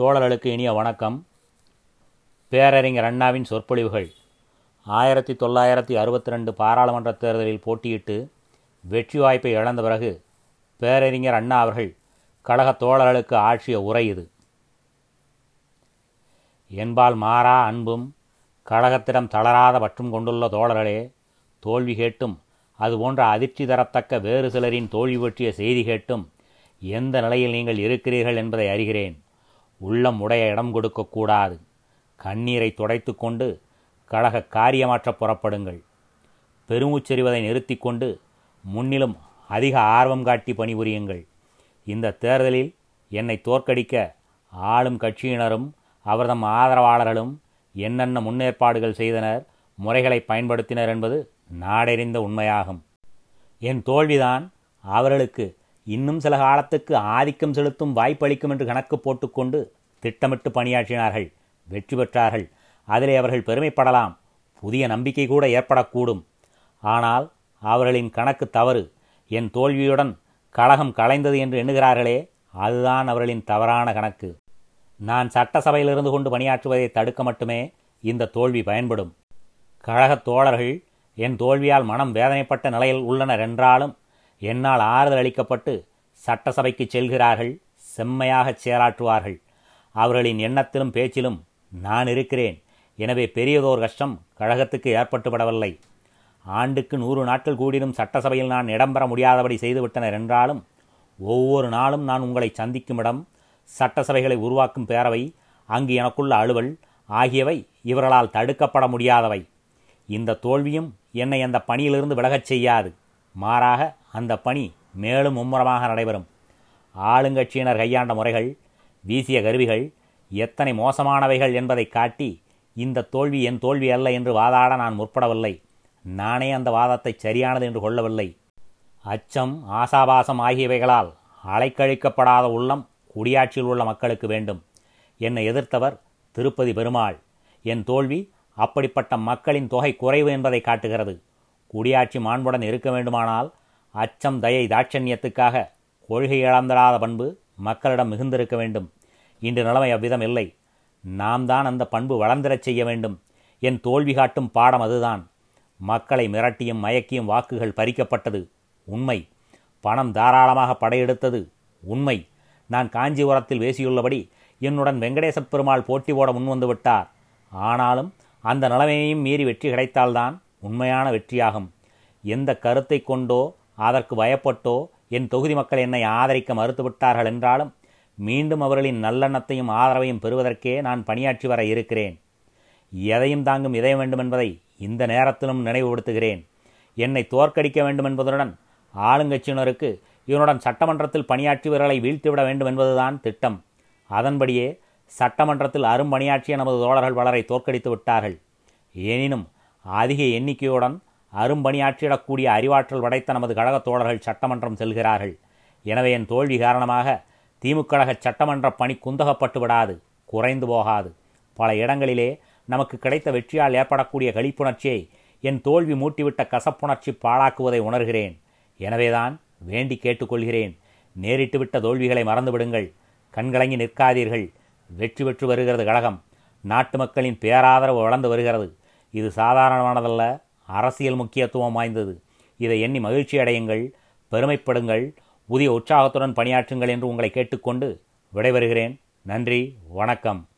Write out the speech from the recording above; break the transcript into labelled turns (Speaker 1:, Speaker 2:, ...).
Speaker 1: தோழர்களுக்கு இனிய வணக்கம். பேரறிஞர் அண்ணாவின் சொற்பொழிவுகள். ஆயிரத்தி தொள்ளாயிரத்தி அறுபத்தி ரெண்டு பாராளுமன்ற தேர்தலில் போட்டியிட்டு வெற்றி வாய்ப்பை இழந்த பிறகு பேரறிஞர் அண்ணா அவர்கள் கழக தோழர்களுக்கு ஆற்றிய உரை இது. என்பால் மாறா அன்பும் கழகத்திடம் தளராத பற்றும் கொண்டுள்ள தோழர்களே தோல்வி கேட்டும் அதுபோன்ற அதிர்ச்சி தரத்தக்க வேறு சிலரின் தோல்வி பற்றிய செய்தி கேட்டும் எந்த நிலையில் நீங்கள் இருக்கிறீர்கள் என்பதை அறிகிறேன். உள்ளம் உடைய இடம் கொடுக்கக்கூடாது கண்ணீரை துடைத்து கொண்டு கழக காரியமாற்ற புறப்படுங்கள். பெருமூச்செறிவதை நிறுத்தி கொண்டு முன்னிலும் அதிக ஆர்வம் காட்டி பணிபுரியுங்கள். இந்த தேர்தலில் என்னை தோற்கடிக்க ஆளும் கட்சியினரும் அவர்தம் ஆதரவாளர்களும் என்னென்ன முன்னேற்பாடுகள் செய்தனர் முறைகளை பயன்படுத்தினர் என்பது நாடெறிந்த உண்மையாகும். என் தோல்விதான் அவர்களுக்கு இன்னும் சில காலத்துக்கு ஆதிக்கம் செலுத்தும் வாய்ப்பளிக்கும் என்று கணக்கு போட்டுக்கொண்டு திட்டமிட்டு பணியாற்றினார்கள் வெற்றி பெற்றார்கள். அதிலே அவர்கள் பெருமைப்படலாம் புதிய நம்பிக்கை கூட ஏற்படக்கூடும். ஆனால் அவர்களின் கணக்கு தவறு. என் தோல்வியுடன் கழகம் களைந்தது என்று எண்ணுகிறார்களே அதுதான் அவர்களின் தவறான கணக்கு. நான் சட்டசபையில் இருந்து கொண்டு பணியாற்றுவதை தடுக்க மட்டுமே இந்த தோல்வி பயன்படும். கழகத் தோழர்கள் என் தோல்வியால் மனம் வேதனைப்பட்ட நிலையில் உள்ளனர் என்றாலும் என்னால் ஆறுதல் அளிக்கப்பட்டு சட்டசபைக்கு செல்கிறார்கள் செம்மையாகச் செயலாற்றுவார்கள். அவர்களின் எண்ணத்திலும் பேச்சிலும் நான் இருக்கிறேன். எனவே பெரியதோர் கஷ்டம் கழகத்துக்கு ஏற்பட்டுவிடவில்லை. ஆண்டுக்கு நூறு நாட்கள் கூடினும் சட்டசபையில் நான் இடம்பெற முடியாதபடி செய்துவிட்டனர் என்றாலும் ஒவ்வொரு நாளும் நான் உங்களை சந்திக்கும் இடம் சட்டசபைகளை உருவாக்கும் பேரவை அங்கு எனக்குள்ள அலுவல் ஆகியவை இவர்களால் தடுக்கப்பட முடியாதவை. இந்த தோல்வியும் என்னை அந்த பணியிலிருந்து விலகச் செய்யாது. மாறாக அந்த பணி மேலும் மும்முரமாக நடைபெறும். ஆளுங்கட்சியினர் கையாண்ட முறைகள் வீசிய கருவிகள் எத்தனை மோசமானவைகள் என்பதை காட்டி இந்த தோல்வி என் தோல்வி அல்ல என்று வாதாட நான் முற்படவில்லை. நானே அந்த வாதத்தை சரியானது என்று கொள்ளவில்லை. அச்சம் ஆசாபாசம் ஆகியவைகளால் அலைக்கழிக்கப்படாத உள்ளம் குடியாட்சியில் உள்ள மக்களுக்கு வேண்டும். என்னை எதிர்த்தவர் திருப்பதி பெருமாள். என் தோல்வி அப்படிப்பட்ட மக்களின் தொகை குறைவு என்பதை காட்டுகிறது. குடியாட்சி மாண்புடன் இருக்க வேண்டுமானால் அச்சம் தயை தாட்சண்யத்துக்காக கொள்கை இழந்திராத பண்பு மக்களிடம் மிகுந்திருக்க வேண்டும். இன்று நிலைமை அவ்விதம் இல்லை. நாம் தான் அந்த பண்பு வளர்ந்திரச் செய்ய வேண்டும். என் தோல்வி காட்டும் பாடம் அதுதான். மக்களை மிரட்டியும் மயக்கியும் வாக்குகள் பறிக்கப்பட்டது உண்மை. பணம் தாராளமாக படையெடுத்தது உண்மை. நான் காஞ்சிபுரத்தில் பேசியுள்ளபடி என்னுடன் வெங்கடேச பெருமாள் போட்டி போட முன்வந்து விட்டார். ஆனாலும் அந்த நிலைமையையும் மீறி வெற்றி கிடைத்தால்தான் உண்மையான வெற்றியாகும். எந்த கருத்தை கொண்டோ அதற்கு பயப்பட்டோ? என் தொகுதி மக்கள் என்னை ஆதரிக்க மறுத்துவிட்டார்கள் என்றாலும் மீண்டும் அவர்களின் நல்லெண்ணத்தையும் ஆதரவையும் பெறுவதற்கே நான் பணியாற்றி வர இருக்கிறேன். எதையும் தாங்கும் இதய வேண்டும் என்பதை இந்த நேரத்திலும் நினைவுபடுத்துகிறேன். என்னை தோற்கடிக்க வேண்டும் என்பதுடன் ஆளுங்கட்சியினருக்கு இவனுடன் சட்டமன்றத்தில் பணியாற்றியவர்களை வீழ்த்திவிட வேண்டும் என்பதுதான் திட்டம். அதன்படியே சட்டமன்றத்தில் அரும்பணியாற்றிய நமது தோழர்கள் பலரை தோற்கடித்து விட்டார்கள் எனினும் அதிக எண்ணிக்கையுடன் அரும்பணியாற்றிடக்கூடிய அறிவாற்றல் படைத்த நமது கழகத் தோழர்கள் சட்டமன்றம் செல்கிறார்கள். எனவே என் தோல்வி காரணமாக திமுக கழக சட்டமன்ற பணி குந்தகப்பட்டு விடாது குறைந்து போகாது. பல இடங்களிலே நமக்கு கிடைத்த வெற்றியால் ஏற்படக்கூடிய களிப்புணர்ச்சியை என் தோல்வி மூட்டிவிட்ட கசப்புணர்ச்சி பாழாக்குவதை உணர்கிறேன். எனவேதான் வேண்டி கேட்டுக்கொள்கிறேன். நேரிட்டுவிட்ட தோல்விகளை மறந்துவிடுங்கள். கண்கலங்கி நிற்காதீர்கள். வெற்றி பெற்று வருகிறது கழகம். நாட்டு மக்களின் பேராதரவு வளர்ந்து வருகிறது. இது சாதாரணமானதல்ல. அரசியல் முக்கியத்துவம் வாய்ந்தது. இதை எண்ணி மகிழ்ச்சி அடையுங்கள் பெருமைப்படுங்கள் புதிய உற்சாகத்துடன் பணியாற்றுங்கள் என்று உங்களை கேட்டுக்கொண்டு விடைபெறுகிறேன். நன்றி வணக்கம்.